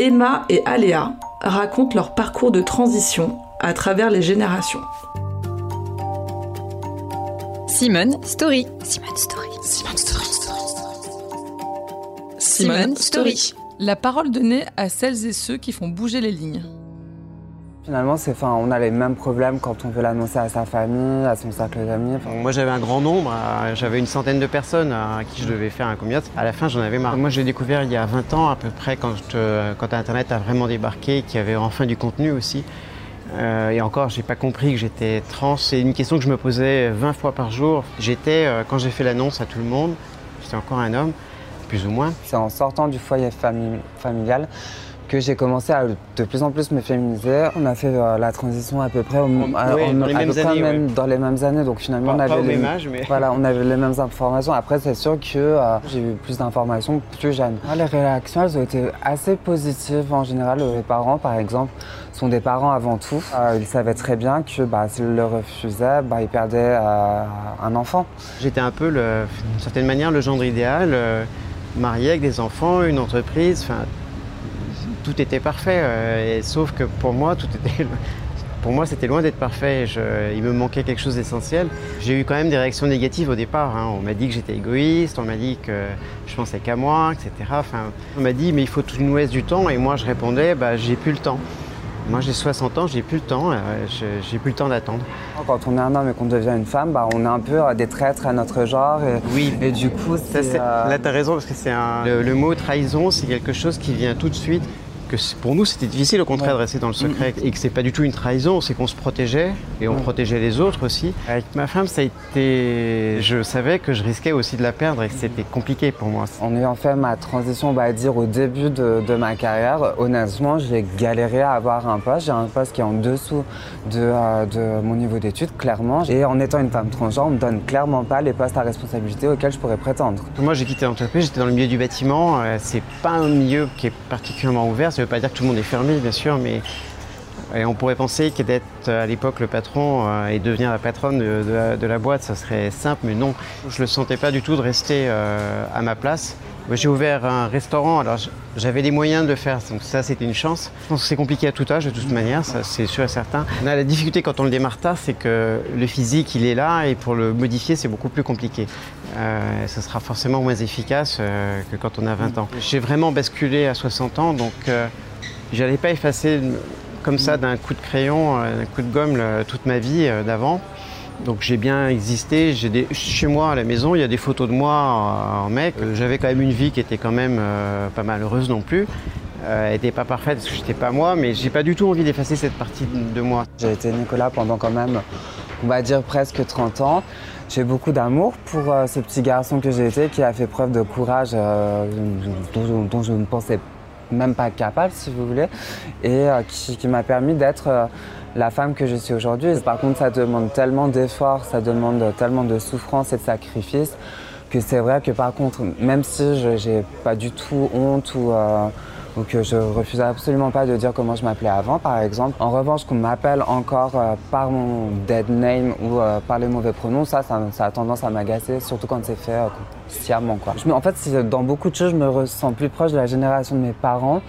Emma et Aléa racontent leur parcours de transition à travers les générations. Simone Story. Simone Story. Simone Story. Simone Story. La parole donnée à celles et ceux qui font bouger les lignes. Finalement, c'est, enfin, on a les mêmes problèmes quand on veut l'annoncer à sa famille, à son cercle d'amis. Enfin, Moi j'avais un grand nombre, euh, j'avais une centaine de personnes à qui je devais faire un comiote. À la fin j'en avais marre. Moi j'ai découvert il y a 20 ans à peu près quand, euh, quand Internet a vraiment débarqué, qu'il y avait enfin du contenu aussi. Euh, et encore, j'ai pas compris que j'étais trans. C'est une question que je me posais 20 fois par jour. J'étais, euh, quand j'ai fait l'annonce à tout le monde, j'étais encore un homme, plus ou moins. c'est en sortant du foyer fami- familial que j'ai commencé à de plus en plus me féminiser. On a fait euh, la transition à peu près au- à- dans les mêmes près années, même ouais. dans les mêmes années. Donc finalement, Pas, on avait les, même âge, mais. Voilà, on avait les mêmes informations. Après, c'est sûr que euh, j'ai eu plus d'informations plus jeune. Ah, Les réactions, elles ont été assez positives en général. Les parents, par exemple, sont des parents avant tout. Euh, ils savaient très bien que bah, s'ils le refusaient, bah, ils perdaient euh, un enfant. J'étais un peu, le- d'une certaine manière, le gendre idéal, euh, marié avec des enfants, une entreprise, enfin, tout était parfait. euh, et sauf que pour moi, tout était, pour moi, c'était loin d'être parfait. Je- il me manquait quelque chose d'essentiel. J'ai eu quand même des réactions négatives au départ. hein. On m'a dit que j'étais égoïste, on m'a dit que je pensais qu'à moi, etc. Enfin, on m'a dit mais il faut tu nous laisses du temps. Et moi, je répondais, bah, j'ai plus le temps. Moi, j'ai 60 ans, j'ai plus le temps. euh, j'ai plus le temps d'attendre. Quand on est un homme et qu'on devient une femme, bah, on est un peu euh, des traîtres à notre genre. Et, Oui. et du coup, c'est, euh, Là, tu as raison, parce que c'est un... le, le mot trahison, c'est quelque chose qui vient tout de suite. Que pour nous, c'était difficile au contraire de rester dans le secret. Et que c'est pas du tout une trahison, c'est qu'on se protégeait et on protégeait les autres aussi. Avec ma femme, ça a été. Je savais que je risquais aussi de la perdre et que c'était compliqué pour moi. En ayant fait ma transition, on va dire, au début de, de ma carrière, honnêtement, j'ai galéré à avoir un poste. J'ai un poste qui est en dessous de, euh, de mon niveau d'études, clairement. Et en étant une femme transgenre, on me donne clairement pas les postes à responsabilité auxquels je pourrais prétendre. Moi, j'ai quitté l'entreprise, j'étais dans le milieu du bâtiment. Euh, C'est pas un milieu qui est particulièrement ouvert. Ça veut pas dire que tout le monde est fermé, bien sûr, mais on pourrait penser que d'être euh, à l'époque le patron euh, et devenir la patronne de, la, boîte, ça serait simple, mais non. Je le sentais pas du tout de rester euh, à ma place. J'ai ouvert un restaurant, alors j'avais les moyens de le faire, donc ça c'était une chance. Je pense que c'est compliqué à tout âge de toute manière, ça c'est sûr et certain. La difficulté quand on le démarre tard, c'est que le physique il est là et pour le modifier c'est beaucoup plus compliqué. Euh, ça sera forcément moins efficace euh, que quand on a 20 ans. J'ai vraiment basculé à 60 ans, donc euh, j'allais pas effacer comme ça d'un coup de crayon, euh, d'un coup de gomme toute ma vie euh, d'avant. Donc j'ai bien existé. J'ai des... Chez moi à la maison, il y a des photos de moi en, mec. Euh, J'avais quand même une vie qui était quand même euh, pas malheureuse non plus. Euh, elle n'était pas parfaite parce que j'étais pas moi, mais j'ai pas du tout envie d'effacer cette partie de moi. J'ai été Nicolas pendant quand même, on va dire, presque 30 ans. J'ai beaucoup d'amour pour euh, ce petit garçon que j'ai été, qui a fait preuve de courage dont, je- ne pensais même pas capable, si vous voulez, et qui, m'a permis d'être la femme que je suis aujourd'hui. Par contre, ça demande tellement d'efforts, ça demande tellement de souffrance et de sacrifices, que c'est vrai que par contre, même si je n'ai pas du tout honte ou... euh, ou que je refusais absolument pas de dire comment je m'appelais avant, par exemple. En revanche, qu'on m'appelle encore euh, par mon dead name ou euh, par les mauvais pronoms, ça, ça, a tendance à m'agacer, surtout quand c'est fait sciemment. Quoi. En fait, dans beaucoup de choses, je me ressens plus proche de la génération de mes parents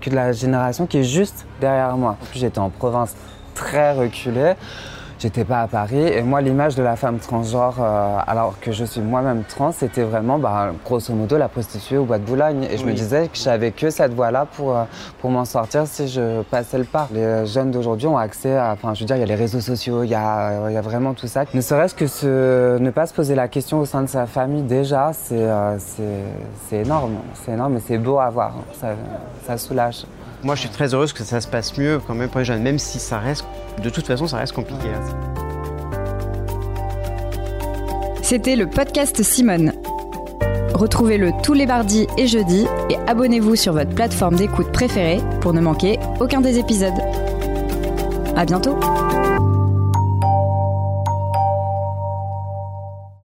que de la génération qui est juste derrière moi. En plus, j'étais en province très reculée. J'étais pas à Paris et moi l'image de la femme transgenre euh, alors que je suis moi-même trans c'était vraiment bah, grosso modo la prostituée au bois de Boulogne et je me disais que j'avais que cette voie-là pour, euh, pour m'en sortir si je passais le pas. Les jeunes d'aujourd'hui ont accès à, enfin je veux dire il y a les réseaux sociaux, il y a, y a vraiment tout ça. Ne serait-ce que ce, ne pas se poser la question au sein de sa famille déjà c'est euh, c'est énorme, c'est énorme et c'est beau à voir, ça, ça soulage. Moi, je suis très heureuse que ça se passe mieux quand même pour les jeunes, même si ça reste, de toute façon, ça reste compliqué. hein. C'était le podcast Simone. Retrouvez-le tous les mardis et jeudis et abonnez-vous sur votre plateforme d'écoute préférée pour ne manquer aucun des épisodes. À bientôt!